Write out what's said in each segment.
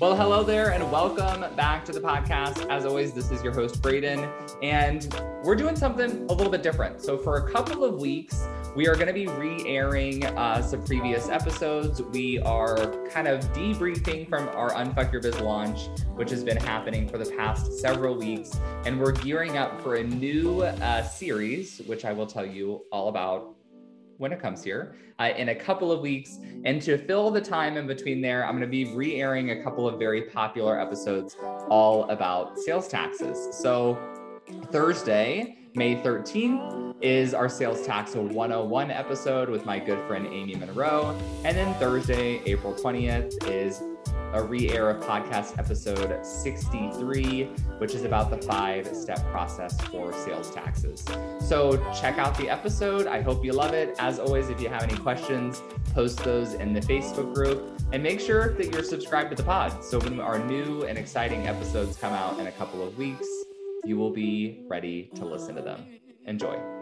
Well, hello there, and welcome back to the podcast. As always, this is your host, Braden, and we're doing something a little bit different. So, for a couple of weeks, we are going to be re airing uh, some previous episodes. We are kind of debriefing from our Unfuck Your Biz launch, which has been happening for the past several weeks. And we're gearing up for a new uh, series, which I will tell you all about when it comes here uh, in a couple of weeks. And to fill the time in between there, I'm going to be re airing a couple of very popular episodes all about sales taxes. So, Thursday, May 13th, is our Sales Tax 101 episode with my good friend Amy Monroe. And then Thursday, April 20th, is a re-air of podcast episode 63, which is about the five-step process for sales taxes. So check out the episode. I hope you love it. As always, if you have any questions, post those in the Facebook group and make sure that you're subscribed to the pod. So when our new and exciting episodes come out in a couple of weeks, you will be ready to listen to them. Enjoy.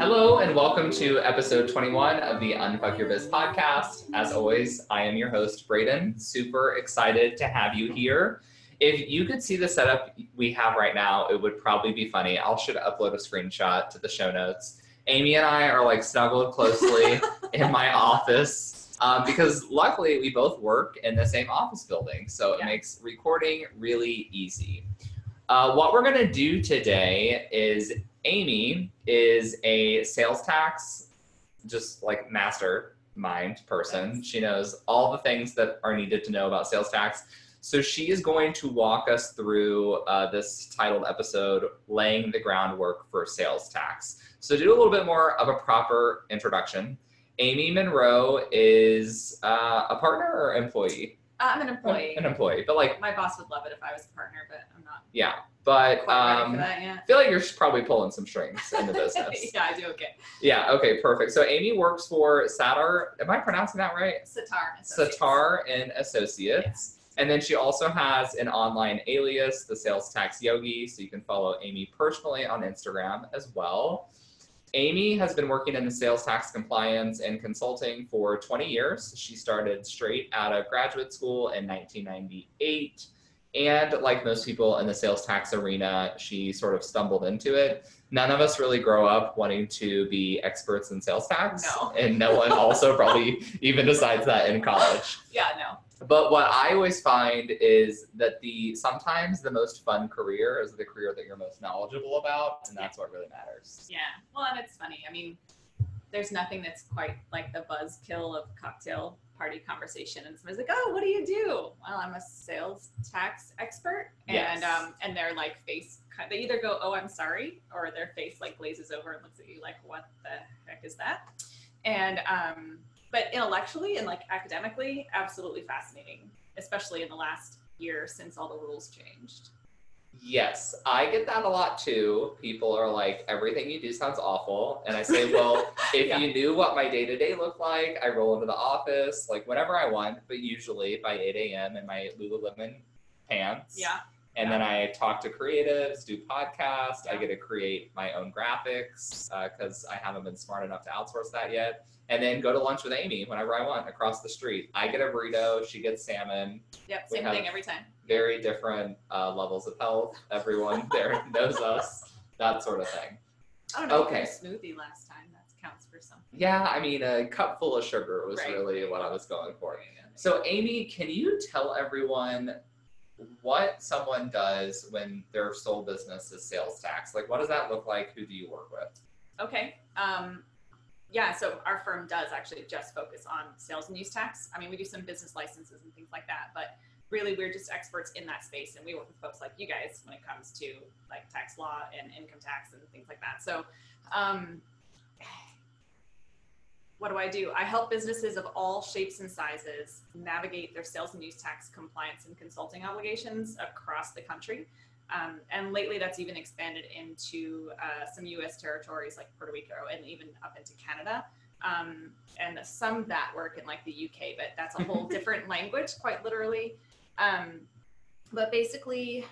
Hello, and welcome to episode 21 of the Unfuck Your Biz podcast. As always, I am your host, Braden. Super excited to have you here. If you could see the setup we have right now, it would probably be funny. I'll should upload a screenshot to the show notes. Amy and I are like snuggled closely in my office um, because luckily we both work in the same office building. So it Yeah. makes recording really easy. Uh, what we're going to do today is Amy is a sales tax, just like mastermind person. She knows all the things that are needed to know about sales tax. So she is going to walk us through uh, this titled episode, Laying the Groundwork for Sales Tax. So, to do a little bit more of a proper introduction, Amy Monroe is uh, a partner or employee? Uh, I'm an employee. An employee, but like, My boss would love it if I was a partner, but I'm not yeah. But um, that yet. I feel like you're probably pulling some strings in the business. yeah, I do okay. yeah, okay, perfect. So Amy works for Satar. Am I pronouncing that right? Satar. and Associates. Satar and Associates. And then she also has an online alias, the Sales Tax Yogi. So you can follow Amy personally on Instagram as well. Amy has been working in the sales tax compliance and consulting for 20 years. She started straight out of graduate school in 1998. And like most people in the sales tax arena, she sort of stumbled into it. None of us really grow up wanting to be experts in sales tax. No. And no one also probably even decides that in college. Yeah, no. But what I always find is that the sometimes the most fun career is the career that you're most knowledgeable about, and that's what really matters. Yeah. Well, and it's funny. I mean, there's nothing that's quite like the buzzkill of cocktail party conversation. And somebody's like, "Oh, what do you do?" Well, I'm a sales tax expert, and Yes. um, and their like face, they either go, "Oh, I'm sorry," or their face like glazes over and looks at you like, "What the heck is that?" And um, but intellectually and like academically, absolutely fascinating, especially in the last year since all the rules changed. Yes, I get that a lot too. People are like, everything you do sounds awful. And I say, well, if Yeah. you knew what my day to day looked like, I roll into the office like whenever I want, but usually by 8 a.m. in my Lululemon pants. Yeah. And then I talk to creatives, do podcasts. I get to create my own graphics because I haven't been smart enough to outsource that yet. And then go to lunch with Amy whenever I want across the street. I get a burrito, she gets salmon. Yep. Same thing every time. Very different uh, levels of health. Everyone there knows us, that sort of thing. I don't know. Okay. Okay. Smoothie last time. That counts for something. Yeah, I mean, a cup full of sugar was Right. really what I was going for. So, Amy, can you tell everyone what someone does when their sole business is sales tax? Like, what does that look like? Who do you work with? Okay. Um, yeah, so our firm does actually just focus on sales and use tax. I mean, we do some business licenses and things like that, but really we're just experts in that space and we work with folks like you guys when it comes to like tax law and income tax and things like that. So, um, what do I do? I help businesses of all shapes and sizes navigate their sales and use tax compliance and consulting obligations across the country. Um, and lately, that's even expanded into uh, some U.S. territories like Puerto Rico and even up into Canada. Um, and some that work in like the UK, but that's a whole different language, quite literally. Um, but basically,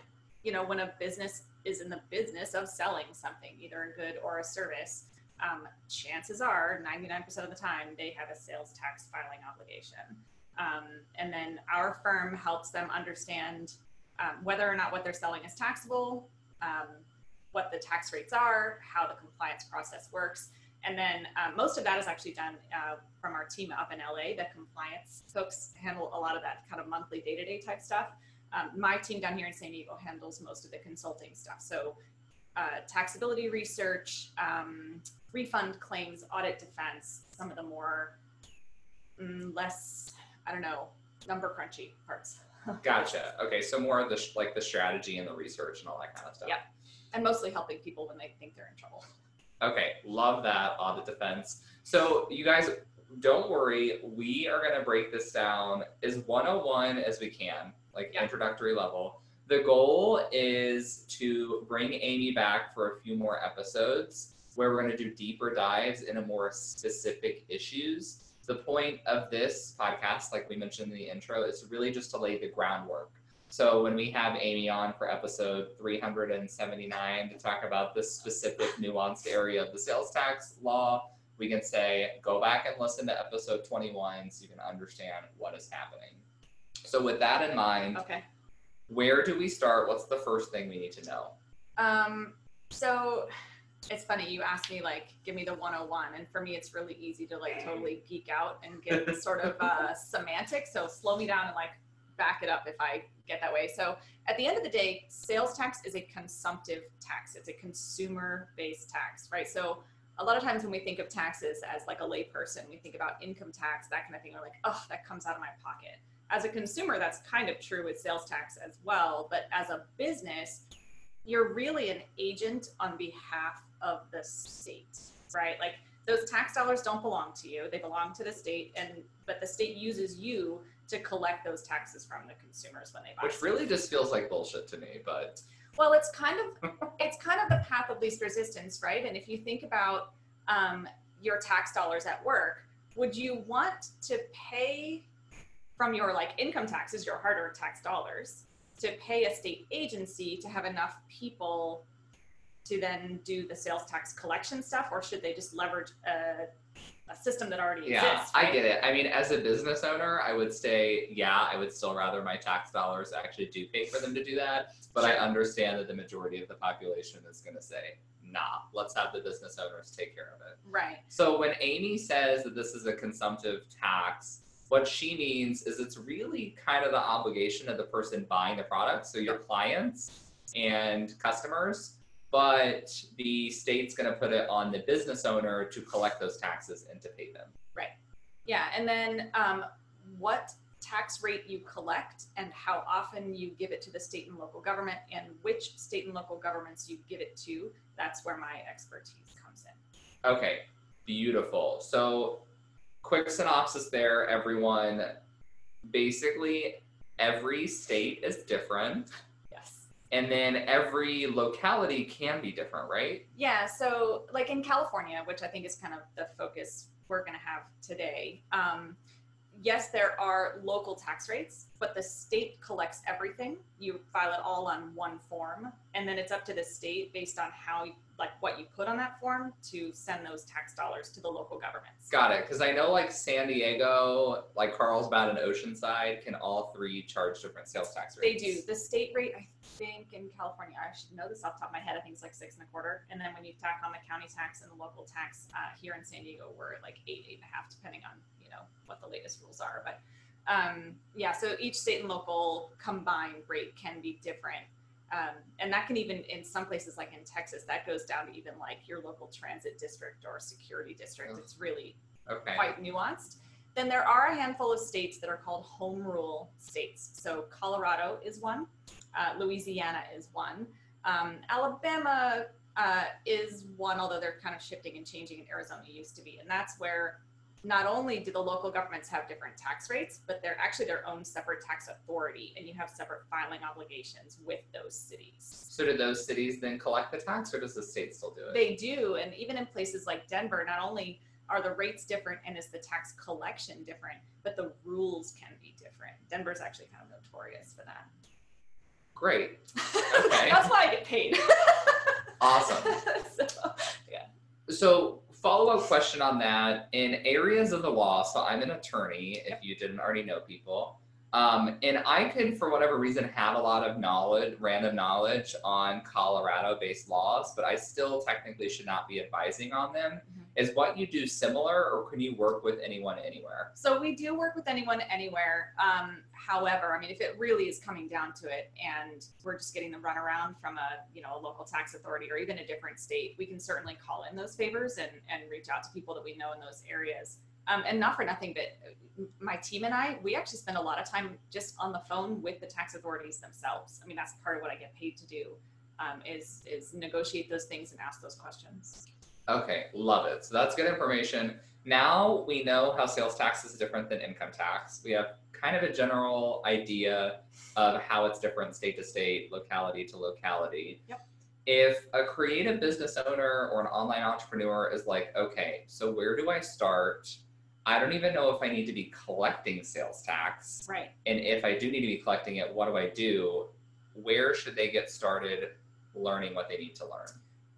you know, when a business is in the business of selling something, either a good or a service, um, chances are 99% of the time they have a sales tax filing obligation. Um, and then our firm helps them understand um, whether or not what they're selling is taxable, um, what the tax rates are, how the compliance process works. And then um, most of that is actually done uh, from our team up in LA. The compliance folks handle a lot of that kind of monthly day to day type stuff. Um, my team down here in San Diego handles most of the consulting stuff. So, uh, taxability research, um, refund claims, audit defense, some of the more mm, less, I don't know, number crunchy parts. Gotcha. Okay, so more of the sh- like the strategy and the research and all that kind of stuff. Yep. And mostly helping people when they think they're in trouble. Okay, love that audit defense. So you guys, don't worry. We are gonna break this down as 101 as we can, like Yeah. introductory level. The goal is to bring Amy back for a few more episodes where we're gonna do deeper dives into more specific issues. The point of this podcast, like we mentioned in the intro, is really just to lay the groundwork. So when we have Amy on for episode 379 to talk about this specific nuanced area of the sales tax law, we can say go back and listen to episode 21 so you can understand what is happening. So with that in mind, Okay. Where do we start? What's the first thing we need to know? Um, so it's funny you asked me like give me the 101 and for me it's really easy to like totally geek out and get sort of uh, semantic so slow me down and like back it up if i get that way so at the end of the day sales tax is a consumptive tax it's a consumer based tax right so a lot of times when we think of taxes as like a layperson we think about income tax that kind of thing we're like oh that comes out of my pocket as a consumer that's kind of true with sales tax as well but as a business you're really an agent on behalf of the state, right? Like those tax dollars don't belong to you; they belong to the state, and but the state uses you to collect those taxes from the consumers when they buy. Which really just feels like bullshit to me, but Well, it's kind of it's kind of the path of least resistance, right? And if you think about um, your tax dollars at work, would you want to pay from your like income taxes, your hard-earned tax dollars, to pay a state agency to have enough people to then do the sales tax collection stuff, or should they just leverage a, a system that already yeah, exists? I right? get it. I mean, as a business owner, I would say, yeah, I would still rather my tax dollars actually do pay for them to do that. But I understand that the majority of the population is going to say, nah, let's have the business owners take care of it. Right. So when Amy says that this is a consumptive tax, what she means is it's really kind of the obligation of the person buying the product, so your clients and customers, but the state's going to put it on the business owner to collect those taxes and to pay them. Right. Yeah, and then um, what tax rate you collect and how often you give it to the state and local government and which state and local governments you give it to, that's where my expertise comes in. Okay, beautiful. So, quick synopsis there, everyone. Basically, every state is different, Yes. and then every locality can be different, right? Yeah, so like in California, which I think is kind of the focus we're going to have today, um, yes, there are local tax rates, but the state collects everything. You file it all on one form, and then it's up to the state based on how, like, what you put on that form to send those tax dollars to the local governments. Got it. Because I know like San Diego, like Carlsbad and Oceanside can all three charge different sales tax rates. They do. The state rate, I think, in California, I should know this off the top of my head. I think it's like six and a quarter. And then when you tack on the county tax and the local tax uh, here in San Diego, we're at like eight, eight and a half, depending on you know what the latest rules are. But um, yeah, so each state and local combined rate can be different. Um, and that can even in some places like in Texas, that goes down to even like your local transit district or security district. Oh. It's really Okay. quite nuanced. Then there are a handful of states that are called home rule states. So Colorado is one, uh, Louisiana is one, um, Alabama uh, is one, although they're kind of shifting and changing, and Arizona used to be. And that's where not only do the local governments have different tax rates, but they're actually their own separate tax authority, and you have separate filing obligations with those cities. So do those cities then collect the tax, or does the state still do it? They do, and even in places like Denver, not only are the rates different and is the tax collection different, but the rules can be different. Denver's actually kind of notorious for that. Great. Okay. That's why I get paid. Awesome. so, So follow up question on that. In areas of the law, so I'm an attorney, if you didn't already know people. Um, and I could, for whatever reason, have a lot of knowledge, random knowledge on Colorado based laws, but I still technically should not be advising on them. Mhm. Is what you do similar, or can you work with anyone anywhere? So we do work with anyone anywhere. Um, however, I mean, if it really is coming down to it, and we're just getting the runaround from a you know a local tax authority or even a different state, we can certainly call in those favors and and reach out to people that we know in those areas. Um, and not for nothing, but my team and I, we actually spend a lot of time just on the phone with the tax authorities themselves. I mean, that's part of what I get paid to do, um, is is negotiate those things and ask those questions. Okay, love it. So that's good information. Now we know how sales tax is different than income tax. We have kind of a general idea of how it's different state to state, locality to locality. Yep. If a creative business owner or an online entrepreneur is like, okay, so where do I start? I don't even know if I need to be collecting sales tax. Right. And if I do need to be collecting it, what do I do? Where should they get started learning what they need to learn?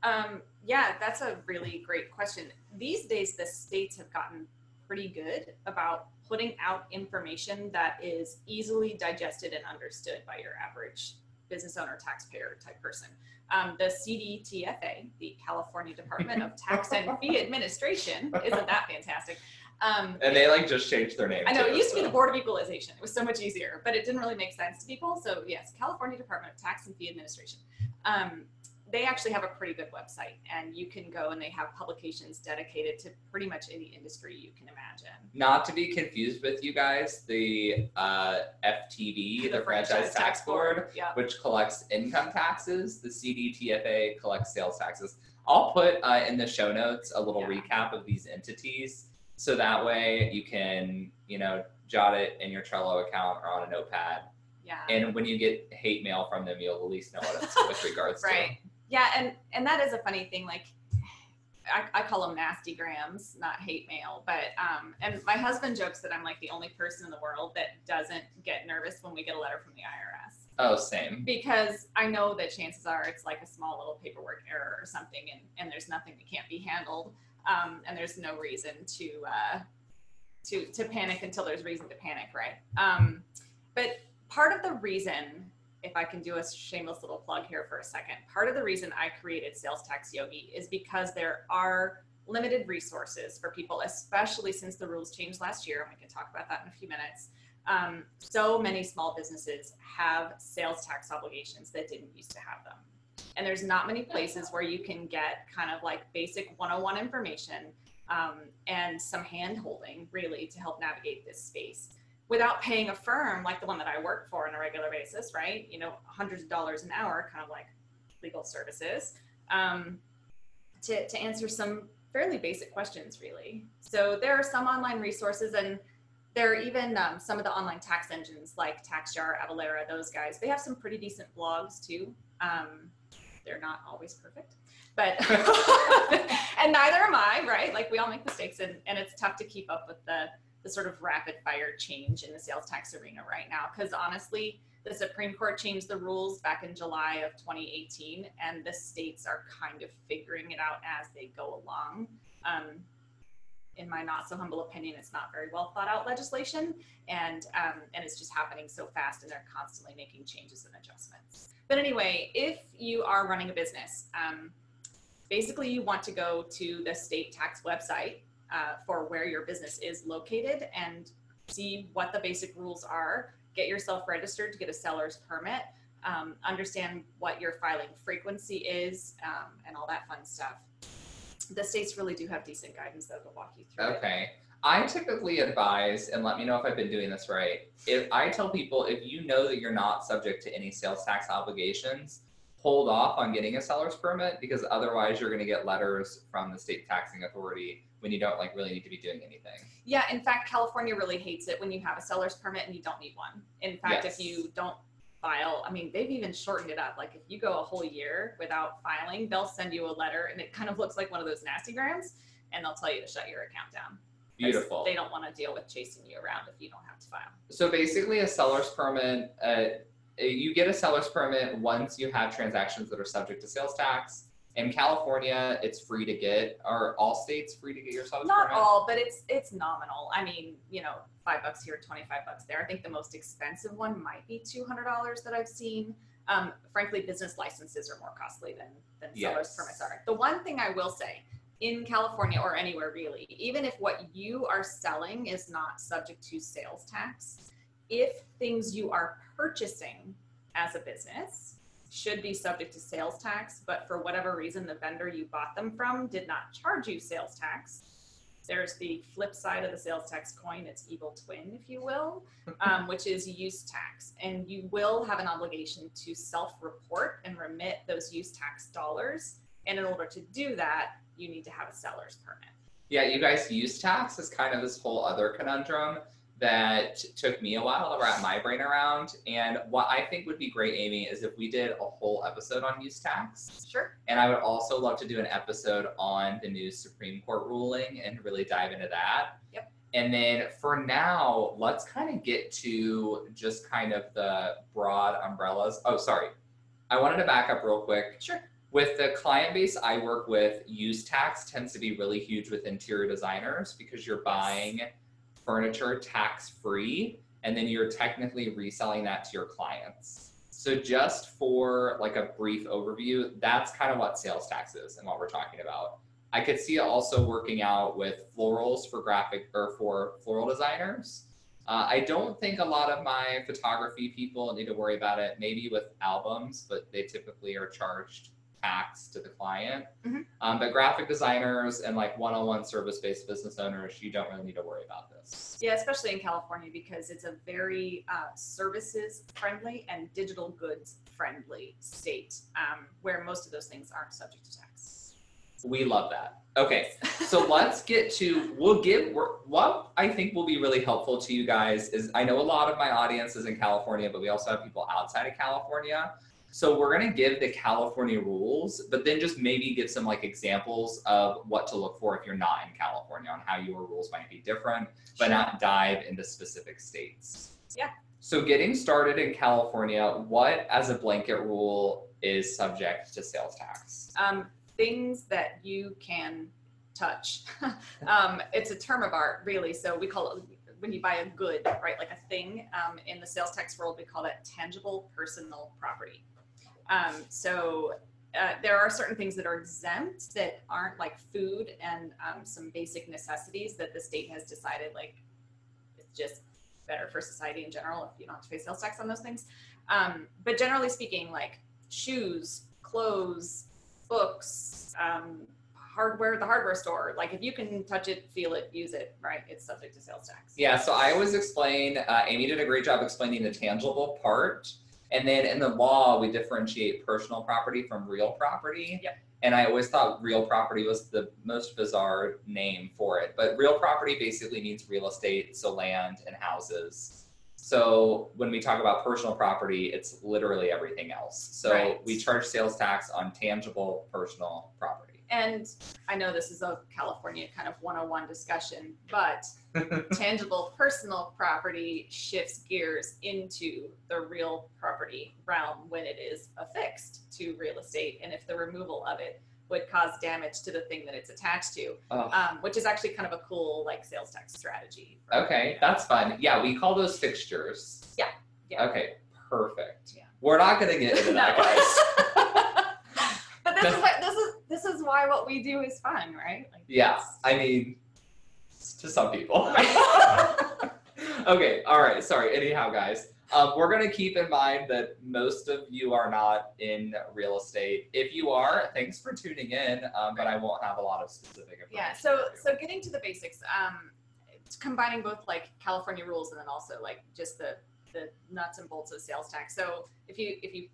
Um, yeah, that's a really great question. These days, the states have gotten pretty good about putting out information that is easily digested and understood by your average business owner, taxpayer type person. Um, the CDTFA, the California Department of Tax and Fee Administration, isn't that fantastic? Um, And they like just changed their name. I know too, it used to be the Board of Equalization. It was so much easier, but it didn't really make sense to people. So yes, California Department of Tax and Fee Administration. Um, they actually have a pretty good website, and you can go and they have publications dedicated to pretty much any industry you can imagine. Not to be confused with you guys, the uh, FTB, the, Franchise, Tax Board, Yeah. which collects income taxes. The CDTFA collects sales taxes. I'll put uh, in the show notes a little Yeah. recap of these entities, so that way you can, you know, jot it in your Trello account or on a notepad. Yeah. And when you get hate mail from them, you'll at least know what it's with regards to. right. Yeah, and and that is a funny thing. Like, I, I call them nasty grams, not hate mail. But um, and my husband jokes that I'm like the only person in the world that doesn't get nervous when we get a letter from the IRS. Oh, same. because I know that chances are it's like a small little paperwork error or something, and, and there's nothing that can't be handled, um, and there's no reason to uh, to to panic until there's reason to panic, right? Um, but part of the reason, if I can do a shameless little plug here for a second, part of the reason I created Sales Tax Yogi is because there are limited resources for people, especially since the rules changed last year, and we can talk about that in a few minutes um, so many small businesses have sales tax obligations that didn't used to have them. And there's not many places where you can get kind of like basic 101 information um, and some hand holding really to help navigate this space without paying a firm like the one that I work for on a regular basis, right? You know, hundreds of dollars an hour, kind of like legal services, um, to, to answer some fairly basic questions, really. So there are some online resources and there are even um, some of the online tax engines like TaxJar, Avalara, those guys. They have some pretty decent blogs too. Um, they're not always perfect, but and neither am I, right? Like we all make mistakes, and, and it's tough to keep up with the the sort of rapid fire change in the sales tax arena right now. Because honestly, the Supreme Court changed the rules back in July of 2018, and the states are kind of figuring it out as they go along. Um, in my not so humble opinion, it's not very well thought out legislation, and um, and it's just happening so fast, and they're constantly making changes and adjustments. But anyway, if you are running a business, um, basically you want to go to the state tax website uh, for where your business is located and see what the basic rules are. Get yourself registered to get a seller's permit. Um, understand what your filing frequency is, um, and all that fun stuff the states really do have decent guidance that will walk you through it. Okay. I typically advise, and let me know if I've been doing this right. If I tell people, if you know that you're not subject to any sales tax obligations, hold off on getting a seller's permit because otherwise you're going to get letters from the state taxing authority when you don't like really need to be doing anything. Yeah, in fact, California really hates it when you have a seller's permit and you don't need one. In fact, Yes. if you don't file, I mean, they've even shortened it up. Like if you go a whole year without filing, they'll send you a letter and it kind of looks like one of those nasty grams and they'll tell you to shut your account down. Beautiful. They don't want to deal with chasing you around if you don't have to file. So basically, a seller's permit, uh, you get a seller's permit once you have transactions that are subject to sales tax In California, it's free to get. Are all states free to get your seller's Not permit? all, but it's it's nominal. I mean, you know, five bucks here, twenty five bucks there. I think the most expensive one might be two hundred dollars that I've seen. Um, frankly, business licenses are more costly than than seller's permits are. The one thing I will say, in California or anywhere really, even if what you are selling is not subject to sales tax, if things you are purchasing as a business should be subject to sales tax, but for whatever reason the vendor you bought them from did not charge you sales tax, there's the flip side of the sales tax coin, its evil twin, if you will, um, which is use tax. And you will have an obligation to self report and remit those use tax dollars. And in order to do that, you need to have a seller's permit. Yeah, you guys use tax is kind of this whole other conundrum that took me a while to wrap my brain around. And what I think would be great, Amy, is if we did a whole episode on use tax. Sure. And I would also love to do an episode on the new Supreme Court ruling and really dive into that. Yep. And then for now, let's kind of get to just kind of the broad umbrellas. Oh, sorry. I wanted to back up real quick. Sure. With the client base I work with, use tax tends to be really huge with interior designers because you're buying furniture tax free and then you're technically reselling that to your clients. So just for like a brief overview, that's kind of what sales tax is and what we're talking about. I could see it also working out with florals for graphic or for floral designers. Uh, I don't think a lot of my photography people need to worry about it. Maybe with albums, but they typically are charged tax to the client. Mhm. Um, but graphic designers and like one-on-one service-based business owners, you don't really need to worry about this. Yeah, especially in California because it's a very uh, services friendly and digital goods friendly state um, where most of those things aren't subject to tax. We love that. Okay, so let's get to we'll give what I think will be really helpful to you guys is I know a lot of my audience is in California, but we also have people outside of California. So we're gonna give the California rules, but then just maybe give some like examples of what to look for if you're not in California on how your rules might be different, but Sure. not dive into specific states. Yeah. So getting started in California, what as a blanket rule is subject to sales tax? um, things that you can touch. um, it's a term of art, really. So we call it when you buy a good, right, like a thing. Um, in the sales tax world, we call that tangible personal property. Um, so uh, there are certain things that are exempt that aren't like food and um, some basic necessities that the state has decided like it's just better for society in general if you don't have to pay sales tax on those things. Um, but generally speaking, like shoes, clothes, books, um, hardware, at the hardware store. Like if you can touch it, feel it, use it, right? It's subject to sales tax. Yeah, so I always explain, uh, Amy did a great job explaining the tangible part. And then in the law, we differentiate personal property from real property. Yep. And I always thought real property was the most bizarre name for it. But real property basically means real estate, so land and houses. So when we talk about personal property, it's literally everything else. So Right. we charge sales tax on tangible personal property. And I know this is a California kind of 101 discussion, but tangible personal property shifts gears into the real property realm when it is affixed to real estate. And if the removal of it would cause damage to the thing that it's attached to, Oh. um, which is actually kind of a cool like sales tax strategy. Okay, that's fun. Yeah, we call those fixtures. Yeah, yeah. Okay, perfect. Yeah. We're not gonna get into that, guys. but this is what this is this is why what we do is fun, right? Like, Yeah, I mean, to some people. okay, all right. Sorry. Anyhow, guys, um, we're gonna keep in mind that most of you are not in real estate. If you are, thanks for tuning in. Um, but I won't have a lot of specific information. yeah. So so getting to the basics, um, combining both like California rules and then also like just the the nuts and bolts of sales tax. So if you if you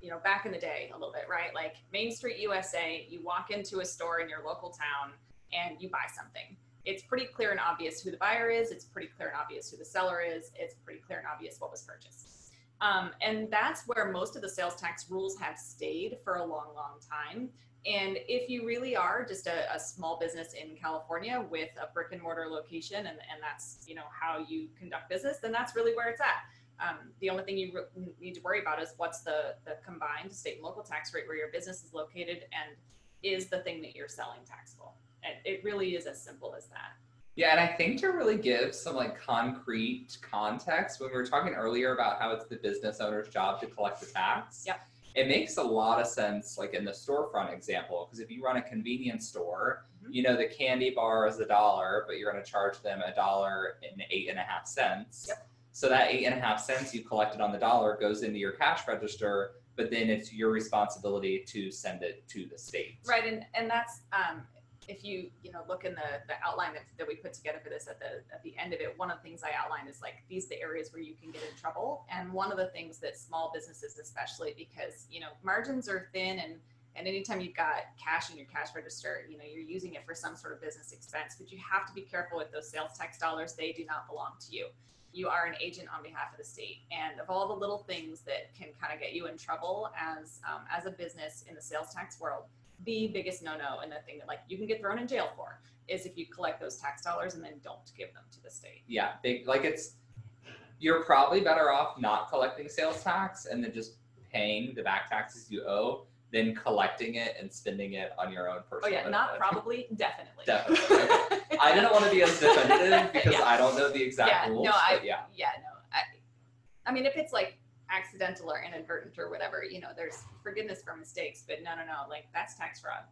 you know back in the day a little bit, right? Like Main Street USA, you walk into a store in your local town and you buy something. It's pretty clear and obvious who the buyer is. It's pretty clear and obvious who the seller is. It's pretty clear and obvious what was purchased. Um, and that's where most of the sales tax rules have stayed for a long, long time. And if you really are just a, a small business in California with a brick and mortar location and, and that's, you know, how you conduct business, then that's really where it's at. Um, the only thing you re- need to worry about is what's the, the combined state and local tax rate where your business is located and is the thing that you're selling taxable. And it really is as simple as that. Yeah, and I think to really give some like concrete context, when we were talking earlier about how it's the business owner's job to collect the tax, Yep. it makes a lot of sense, like in the storefront example, because if you run a convenience store, Mhm. you know the candy bar is a dollar, but you're going to charge them a dollar and eight and a half cents. Yep. So that eight and a half cents you collected on the dollar goes into your cash register, but then it's your responsibility to send it to the state. Right, and and that's um, if you you know look in the the outline that, that we put together for this at the at the end of it, one of the things I outlined is like these are the areas where you can get in trouble, and one of the things that small businesses especially because you know margins are thin and and anytime you've got cash in your cash register, you know you're using it for some sort of business expense, but you have to be careful with those sales tax dollars. They do not belong to you. You are an agent on behalf of the state, and of all the little things that can kind of get you in trouble as um, as a business in the sales tax world, the biggest no-no and the thing that like you can get thrown in jail for is if you collect those tax dollars and then don't give them to the state. yeah, big like it's you're probably better off not collecting sales tax and then just paying the back taxes you owe than collecting it and spending it on your own Oh personal. yeah, not probably, definitely. Definitely. I didn't want to be as definitive because Yeah. I don't know the exact yeah, rules. no, I yeah, yeah, no. I, I mean, if it's like accidental or inadvertent or whatever, you know, there's forgiveness for mistakes, but no, no, no, like that's tax fraud.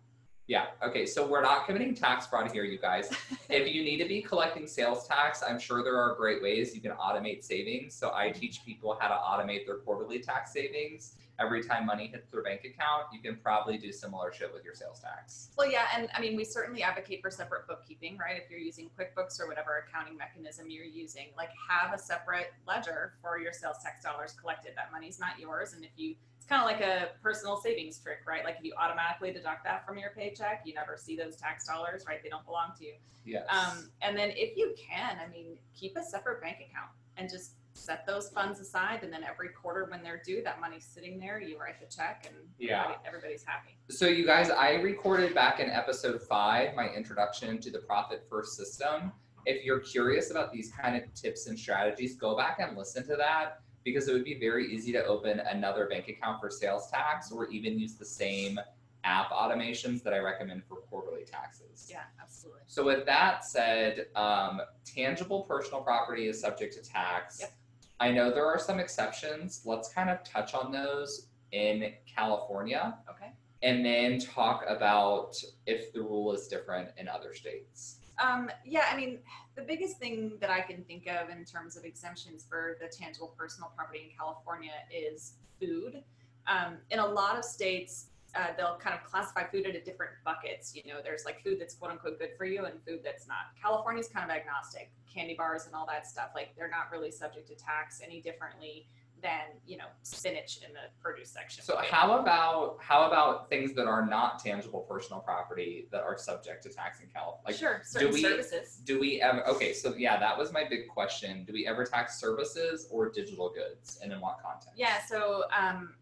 Yeah. Okay, so we're not committing tax fraud here, you guys. if you need to be collecting sales tax, I'm sure there are great ways you can automate savings. So I teach people how to automate their quarterly tax savings. Every time money hits their bank account, you can probably do similar shit with your sales tax. Well, yeah, and I mean, we certainly advocate for separate bookkeeping, right? If you're using QuickBooks or whatever accounting mechanism you're using, like have a separate ledger for your sales tax dollars collected. That money's not yours, and if you, it's kind of like a personal savings trick, right? Like if you automatically deduct that from your paycheck, you never see those tax dollars, right? They don't belong to you. Yes. Um, and then if you can, I mean, keep a separate bank account and just set those funds aside, and then every quarter when they're due, that money's sitting there. You write the check, and Yeah. everybody, everybody's happy. So, you guys, I recorded back in episode five my introduction to the Profit First system. If you're curious about these kind of tips and strategies, go back and listen to that because it would be very easy to open another bank account for sales tax or even use the same app automations that I recommend for quarterly taxes. Yeah, absolutely. So, with that said, um, tangible personal property is subject to tax. Yep. I know there are some exceptions. Let's kind of touch on those in California Okay. and then talk about if the rule is different in other states. Um, yeah, I mean, the biggest thing that I can think of in terms of exemptions for the tangible personal property in California is food. Um, in a lot of states, uh, they'll kind of classify food into different buckets. You know, there's like food that's quote unquote good for you and food that's not. California's kind of agnostic. Candy bars and all that stuff, like they're not really subject to tax any differently than you know spinach in the produce section. So how about how about things that are not tangible personal property that are subject to tax in California? Like sure, certain we- services. do we ever okay, so yeah, that was my big question. Do we ever tax services or digital goods and in what context? Yeah, so um,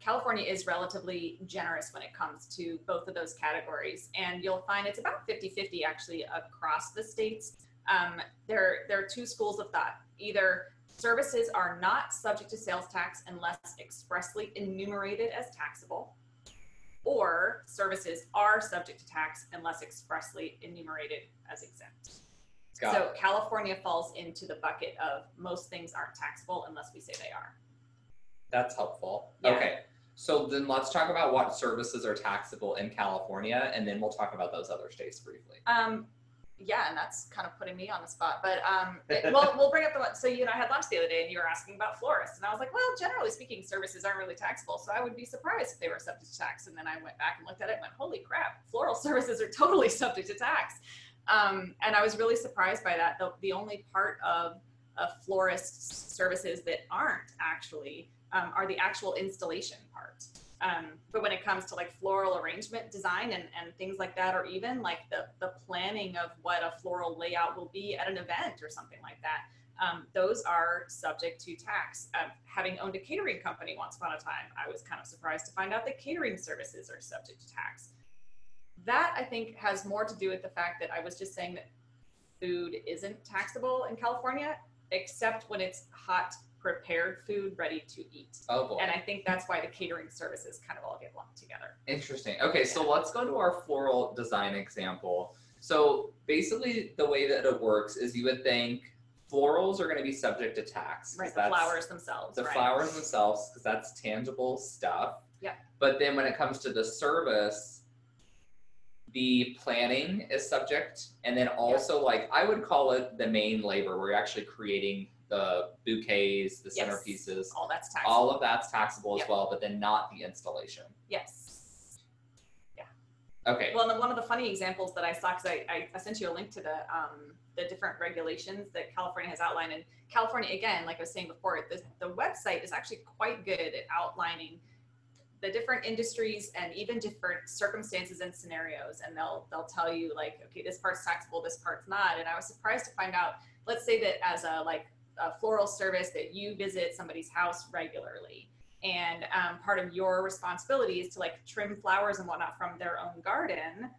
California is relatively generous when it comes to both of those categories. And you'll find it's about 50 50 actually across the states. Um, there, there are two schools of thought. Either services are not subject to sales tax unless expressly enumerated as taxable, or services are subject to tax unless expressly enumerated as exempt. Got so California falls into the bucket of most things aren't taxable unless we say they are. That's helpful. Yeah. Okay. So then let's talk about what services are taxable in California and then we'll talk about those other states briefly. Um, yeah, and that's kind of putting me on the spot. But um, it- well, we'll bring up the one. So you and I had lunch the other day, and you were asking about florists, and I was like, well, generally speaking, services aren't really taxable, so I would be surprised if they were subject to tax. And then I went back and looked at it, and went, holy crap, floral services are totally subject to tax. Um, and I was really surprised by that. The, the only part of a florist services that aren't actually um, are the actual installation part. Um, but when it comes to like floral arrangement design and, and things like that, or even like the, the planning of what a floral layout will be at an event or something like that, um, those are subject to tax. Um, having owned a catering company once upon a time, I was kind of surprised to find out that catering services are subject to tax. That I think has more to do with the fact that I was just saying that food isn't taxable in California. except when it's hot prepared food ready to eat. Oh boy. And I think that's why the catering services kind of all get lumped together. Interesting. Okay, so let's go to our floral design example. So basically, the way that it works is you would think florals are going to be subject to tax. Right, the flowers themselves. The right? flowers themselves, because that's tangible stuff. Yeah. But then when it comes to the service, the planning is subject, and then also like I would call it the main labor, where you're actually creating the bouquets, the Yes. centerpieces. All that's taxable. All of that's taxable as well, but then not the installation. yes. Yeah. Okay. Well, and then one of the funny examples that I saw, because I, I, I sent you a link to the um, the different regulations that California has outlined. And California, again, like I was saying before, the, the website is actually quite good at outlining the different industries and even different circumstances and scenarios. And they'll they'll tell you like, okay, this part's taxable, this part's not. And I was surprised to find out. Let's say that as a like a floral service that you visit somebody's house regularly. And um, part of your responsibility is to like trim flowers and whatnot from their own garden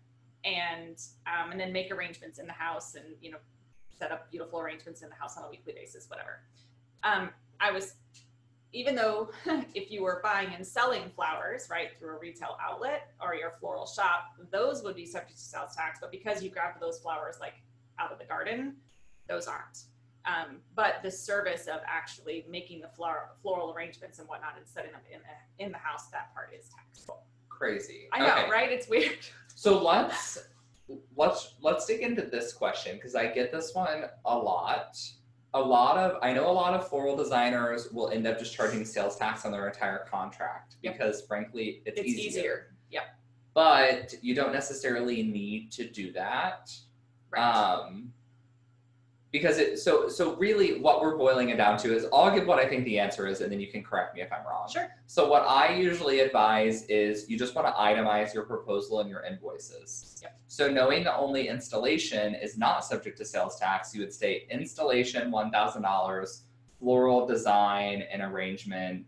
and um, and then make arrangements in the house and you know set up beautiful arrangements in the house on a weekly basis whatever. Um, i was even though if you were buying and selling flowers right through a retail outlet or your floral shop those would be subject to sales tax. But because you grabbed those flowers like out of the garden those aren't um, but the service of actually making the floral, floral arrangements and whatnot and setting them in the in the house, that part is taxable. Crazy. I know, okay. right? It's weird. So let's let's let's dig into this question because I get this one a lot. A lot of I know a lot of floral designers will end up just charging sales tax on their entire contract Yep. because frankly it's, It's easier. Yep. But you don't necessarily need to do that. Right. Um because it so so really what we're boiling it down to is I'll give what I think the answer is and then you can correct me if I'm wrong. sure. So what I usually advise is you just want to itemize your proposal and your invoices. Yep. So knowing that only installation is not subject to sales tax, you would say installation one thousand dollars, floral design and arrangement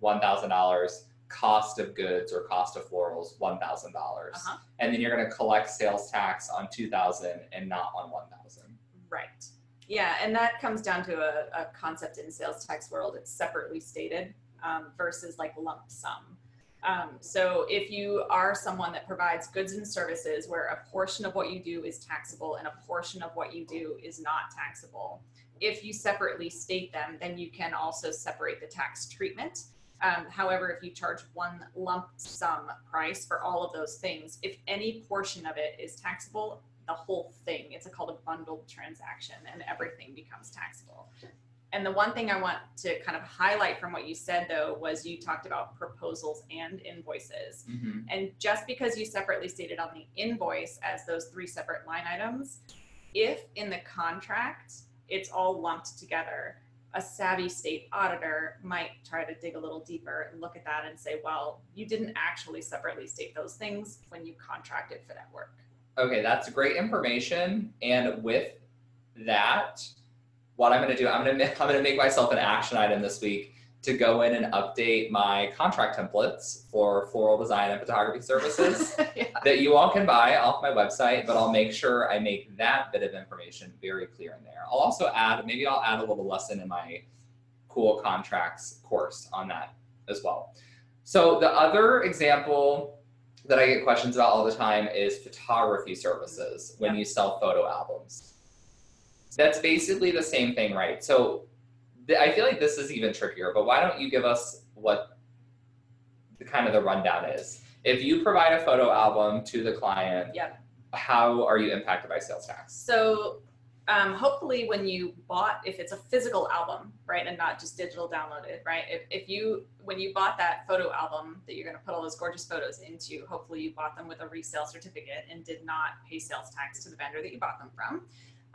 one thousand dollars, cost of goods or cost of florals one thousand dollars, Uh-huh. and then you're going to collect sales tax on two thousand and not on one thousand. Right. Yeah, and that comes down to a, a concept in sales tax world. It's separately stated um, versus like lump sum. Um, so if you are someone that provides goods and services where a portion of what you do is taxable and a portion of what you do is not taxable, if you separately state them, then you can also separate the tax treatment. Um, however, if you charge one lump sum price for all of those things, if any portion of it is taxable, the whole thing. It's a, called a bundled transaction, and everything becomes taxable. And the one thing I want to kind of highlight from what you said, though, was you talked about proposals and invoices. Mm-hmm. And just because you separately stated on the invoice as those three separate line items, if in the contract it's all lumped together, a savvy state auditor might try to dig a little deeper and look at that and say, well, you didn't actually separately state those things when you contracted for that work. Okay, that's great information. And with that, what I'm going to do, I'm going to I'm going to make myself an action item this week to go in and update my contract templates for floral design and photography services yeah. that you all can buy off my website. But I'll make sure I make that bit of information very clear in there. I'll also add maybe I'll add a little lesson in my cool contracts course on that as well. So the other example that I get questions about all the time is photography services when Yeah. you sell photo albums. That's basically the same thing, right? So th- I feel like this is even trickier, but why don't you give us what the kind of the rundown is? If you provide a photo album to the client, Yep. how are you impacted by sales tax? So um, hopefully when you bought, if it's a physical album, right, and not just digital downloaded, right? If, if you, when you bought that photo album that you're going to put all those gorgeous photos into, hopefully you bought them with a resale certificate and did not pay sales tax to the vendor that you bought them from.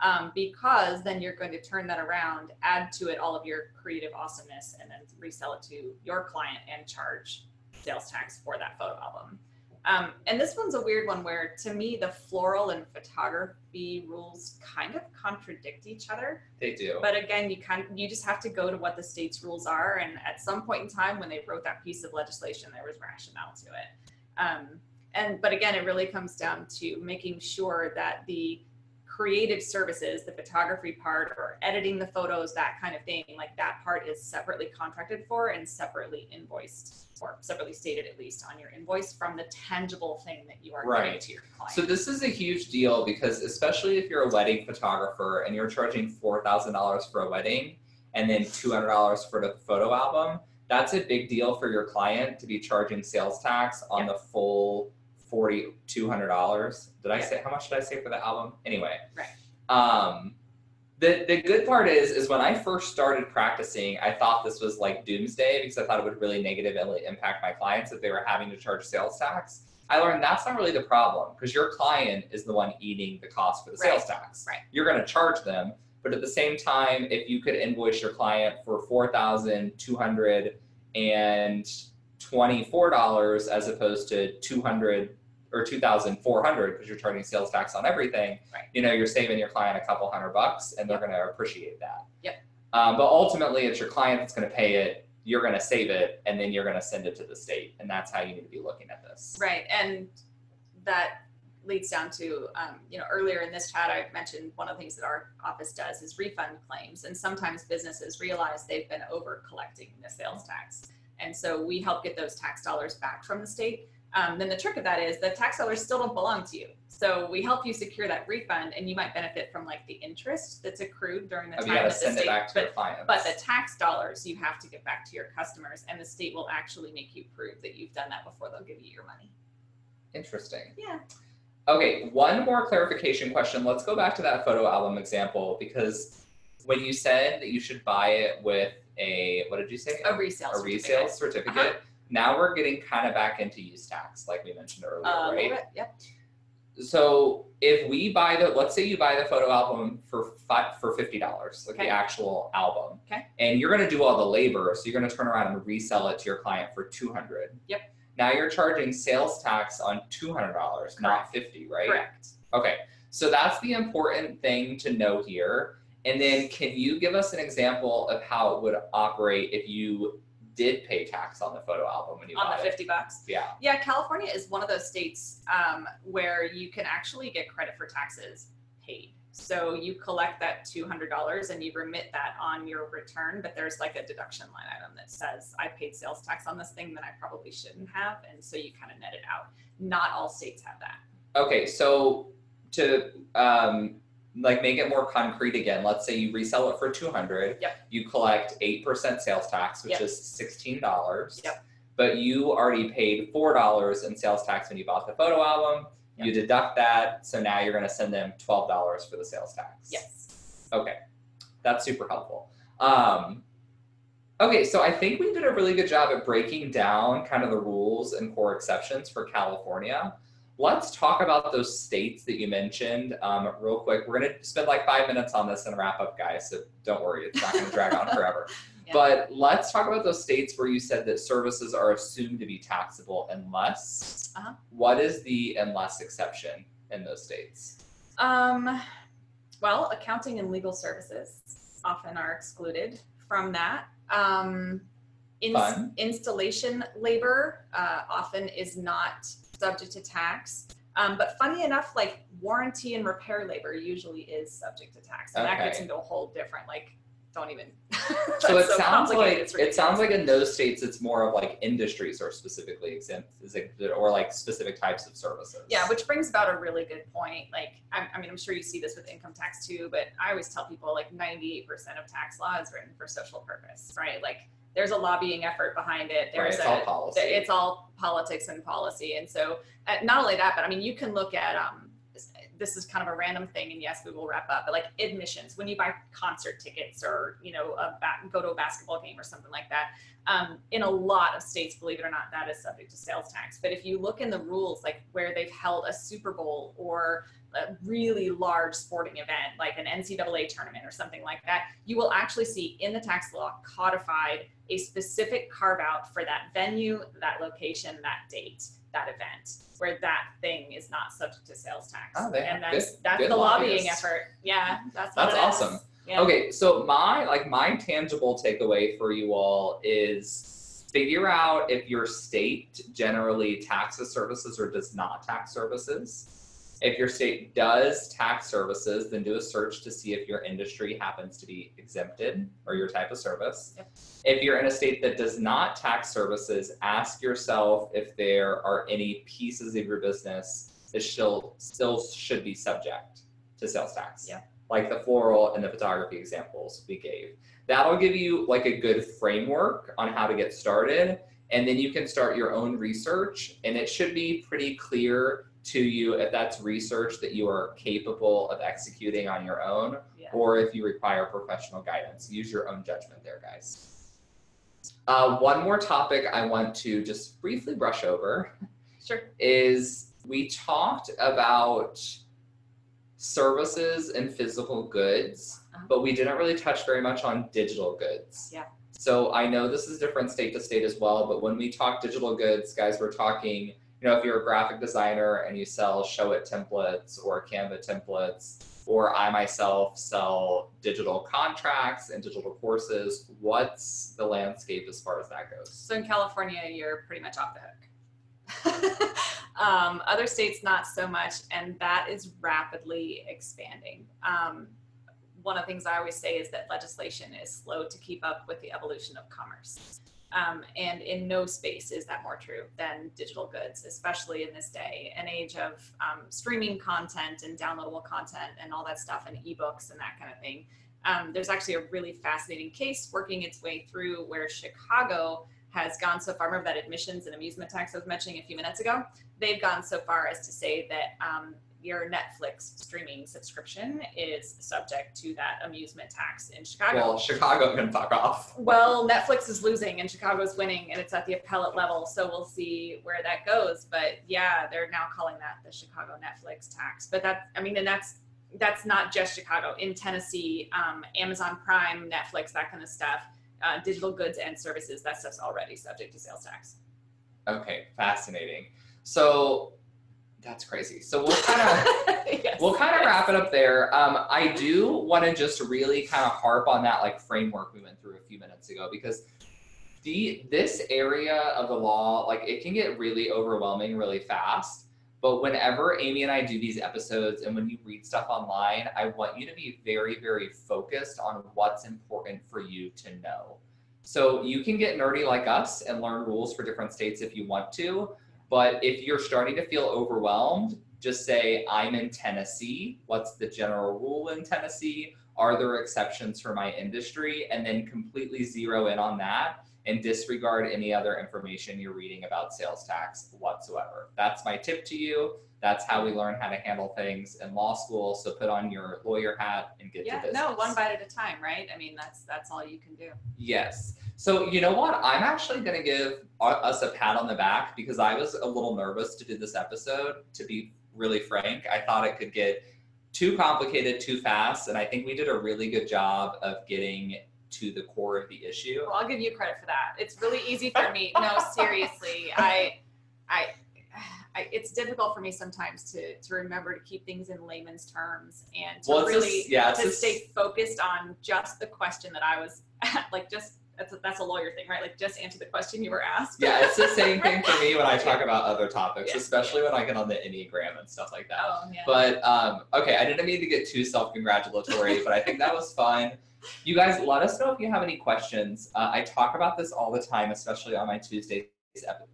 Um, because then you're going to turn that around, add to it all of your creative awesomeness, and then resell it to your client and charge sales tax for that photo album. Um, and this one's a weird one where, to me, the floral and photography rules kind of contradict each other. They do. But again, you kind you just have to go to what the state's rules are. And at some point in time, when they wrote that piece of legislation, there was rationale to it. Um, and but again, it really comes down to making sure that the creative services, the photography part or editing the photos, that kind of thing, like that part is separately contracted for and separately invoiced separately stated at least on your invoice from the tangible thing that you are giving to your client. So this is a huge deal because especially if you're a wedding photographer and you're charging four thousand dollars for a wedding and then two hundred dollars for the photo album, that's a big deal for your client to be charging sales tax on the full forty two hundred dollars. Did I Yeah. say how much did I say for the album? Anyway. Right. Um the, the good part is is when I first started practicing, I thought this was like doomsday because I thought it would really negatively impact my clients if they were having to charge sales tax. I learned that's not really the problem because your client is the one eating the cost for the sales tax. right. You're going to charge them, but at the same time, if you could invoice your client for four thousand two hundred and twenty-four dollars as opposed to two hundred or two thousand four hundred because you're charging sales tax on everything, Right. you know, you're saving your client a couple hundred bucks, and they're going to appreciate that. Yep. Um, but ultimately, it's your client that's going to pay it. You're going to save it, and then you're going to send it to the state, and that's how you need to be looking at this. Right, and that leads down to, um, you know, earlier in this chat, I mentioned one of the things that our office does is refund claims. And sometimes businesses realize they've been over collecting the sales tax. And so we help get those tax dollars back from the state. Um, then the trick of that is the tax dollars still don't belong to you. So we help you secure that refund and you might benefit from like the interest that's accrued during the Oh, time that the send it state, back to but but the tax dollars you have to give back to your customers, and the state will actually make you prove that you've done that before they'll give you your money. Interesting. Yeah. Okay, one more clarification question. Let's go back to that photo album example because when you said that you should buy it with a what did you say? A resale. a resale certificate. certificate. Uh-huh. Now we're getting kind of back into use tax, like we mentioned earlier, Uh, right? bit, Yep. So if we buy the, let's say you buy the photo album for five for fifty dollars, like Okay. the actual album. Okay. And you're going to do all the labor, so you're going to turn around and resell it to your client for two hundred. Yep. Now you're charging sales tax on two hundred dollars, not fifty, right? Correct. Okay. So that's the important thing to know here. And then can you give us an example of how it would operate if you did pay tax on the photo album when you On the it? fifty bucks. Yeah. Yeah, California is one of those states um, where you can actually get credit for taxes paid. So you collect that two hundred dollars and you remit that on your return, but there's like a deduction line item that says I paid sales tax on this thing that I probably shouldn't have, and so you kind of net it out. Not all states have that. Okay, so to um, like make it more concrete again, let's say you resell it for two hundred. Yep. You collect eight percent sales tax, which Yep. is sixteen dollars. Yep. But you already paid four dollars in sales tax when you bought the photo album. You deduct that, so now you're going to send them twelve dollars for the sales tax. Yes. Okay, that's super helpful. Um, okay, so I think we did a really good job at breaking down kind of the rules and core exceptions for California. Let's talk about those states that you mentioned um, real quick. We're going to spend like five minutes on this and wrap up, guys. So don't worry, it's not going to drag on forever. Yeah. But let's talk about those states where you said that services are assumed to be taxable unless. Uh-huh. What is the unless exception in those states? Um, well, accounting and legal services often are excluded from that. Um, ins- installation labor uh, often is not subject to tax. Um, but funny enough, like warranty and repair labor usually is subject to tax, and that gets into a whole different like. Don't even. So it That's sounds like it sounds like in those states it's more of like industries are specifically exempt, is it- or like specific types of services. Yeah, which brings about a really good point. Like, I, I mean, I'm sure you see this with income tax too, but I always tell people like 98% of tax law is written for social purpose, right? Like, there's a lobbying effort behind it. right, There's it's a, all policy. it's all politics and policy. And so, uh, not only that, but I mean, you can look at um, this, is kind of a random thing, and yes, we will wrap up. But like admissions, when you buy concert tickets or you know go to a basketball game or something like that, um, in a lot of states, believe it or not, that is subject to sales tax. But if you look in the rules, like where they've held a Super Bowl or a really large sporting event, like an NCAA tournament or something like that, you will actually see in the tax law codified a specific carve out for that venue, that location, that date, that event, where that thing is not subject to sales tax. Oh, they and that's good- that's good the lobbying lobbyists. effort. Yeah, mm-hmm. that's That's awesome. Yeah. Okay, so my like my tangible takeaway for you all is figure out if your state generally taxes services or does not tax services. If your state does tax services, then do a search to see if your industry happens to be exempted or your type of service. Yep. If you're in a state that does not tax services, ask yourself if there are any pieces of your business that still still should be subject to sales tax. Yeah. Like the floral and the photography examples we gave. That'll give you like a good framework on how to get started. And then you can start your own research, and it should be pretty clear to you if that's research that you are capable of executing on your own Yeah. or if you require professional guidance. Use your own judgment there, guys. Uh, one more topic I want to just briefly brush over Sure. is we talked about services and physical goods, Uh-huh. but we didn't really touch very much on digital goods. Yeah. So I know this is different state to state as well, but when we talk digital goods, guys, we're talking, you know, if you're a graphic designer and you sell Showit templates or Canva templates, or I myself sell digital contracts and digital courses, what's the landscape as far as that goes? So in California, you're pretty much off the hook. um, other states, not so much, and that is rapidly expanding. Um, one of the things I always say is that legislation is slow to keep up with the evolution of commerce. Um, and in no space is that more true than digital goods, especially in this day and age of um, streaming content and downloadable content and all that stuff and ebooks and that kind of thing. Um, there's actually a really fascinating case working its way through where Chicago has gone so far. Remember that admissions and amusement tax I was mentioning a few minutes ago? They've gone so far as to say that um, your Netflix streaming subscription is subject to that amusement tax in Chicago. Well, Chicago can fuck off. Well, Netflix is losing and Chicago's winning, and it's at the appellate level. So we'll see where that goes. But yeah, they're now calling that the Chicago Netflix tax. But that, I mean, and that's that's not just Chicago. In Tennessee, um, Amazon Prime, Netflix, that kind of stuff, uh, digital goods and services, that stuff's already subject to sales tax. Okay, fascinating. So that's crazy. So we'll kind of yes. we'll kind of wrap it up there. Um, I do want to just really kind of harp on that like framework we went through a few minutes ago because the this area of the law like it can get really overwhelming really fast. But whenever Amy and I do these episodes and when you read stuff online, I want you to be very, very focused on what's important for you to know. So you can get nerdy like us and learn rules for different states if you want to. But if you're starting to feel overwhelmed, just say, I'm in Tennessee. What's the general rule in Tennessee? Are there exceptions for my industry? And then completely zero in on that and disregard any other information you're reading about sales tax whatsoever. That's my tip to you. That's how we learn how to handle things in law school. So put on your lawyer hat and get Yeah, to business. no, one bite at a time, right? I mean, that's that's all you can do. Yes. So you know what? I'm actually going to give us a pat on the back because I was a little nervous to do this episode. To be really frank, I thought it could get too complicated too fast, and I think we did a really good job of getting to the core of the issue. Well, I'll give you credit for that. It's really easy for me. No, seriously, I, I, I, it's difficult for me sometimes to to remember to keep things in layman's terms and to Well, really just- yeah, to stay focused on just the question that I was at, like just that's a, that's a lawyer thing, right? Like just answer the question you were asked. Yeah, it's the same thing for me when I talk about other topics, Yeah. especially when I get on the Enneagram and stuff like that. Oh yeah. But um, okay, I didn't mean to get too self-congratulatory, but I think that was fun. You guys, let us know if you have any questions. Uh, I talk about this all the time, especially on my Tuesday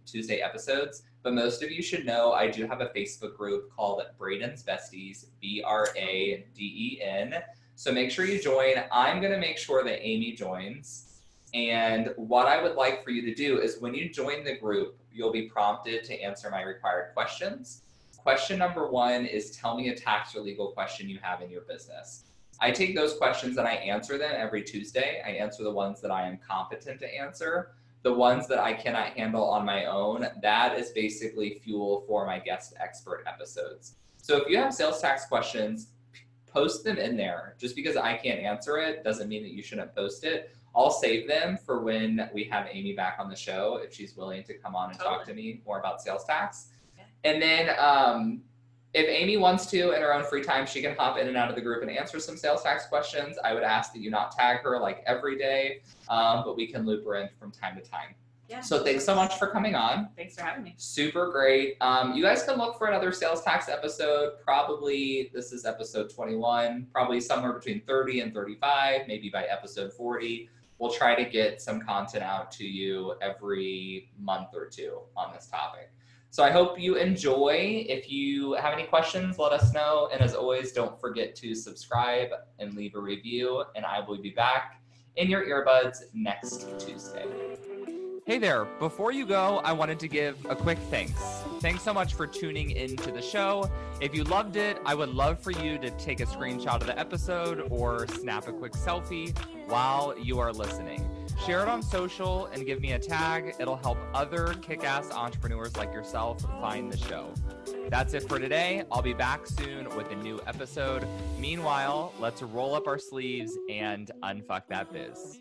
Tuesday episodes. But most of you should know I do have a Facebook group called Braden's Besties, B R A D E N. So make sure you join. I'm gonna make sure that Amy joins. And what I would like for you to do is when you join the group, you'll be prompted to answer my required questions. Question number one is tell me a tax or legal question you have in your business. I take those questions and I answer them every Tuesday. I answer the ones that I am competent to answer. The ones that I cannot handle on my own, that is basically fuel for my guest expert episodes. So if you have sales tax questions, post them in there. Just because I can't answer it doesn't mean that you shouldn't post it. I'll save them for when we have Amy back on the show if she's willing to come on and talk to me more about sales tax. Okay. And then um, if Amy wants to in her own free time, she can hop in and out of the group and answer some sales tax questions. I would ask that you not tag her like every day, um, but we can loop her in from time to time. Yeah. So thanks so much for coming on. Thanks for having me. Super great. Um, you guys can look for another sales tax episode. Probably this is episode 21, probably somewhere between 30 and 35, maybe by episode 40. We'll try to get some content out to you every month or two on this topic. So I hope you enjoy. If you have any questions, let us know. And as always, don't forget to subscribe and leave a review. And I will be back in your earbuds next Tuesday. Hey there, before you go, I wanted to give a quick thanks. Thanks so much for tuning into the show. If you loved it, I would love for you to take a screenshot of the episode or snap a quick selfie while you are listening. Share it on social and give me a tag. It'll help other kick ass entrepreneurs like yourself find the show. That's it for today. I'll be back soon with a new episode. Meanwhile, let's roll up our sleeves and unfuck that biz.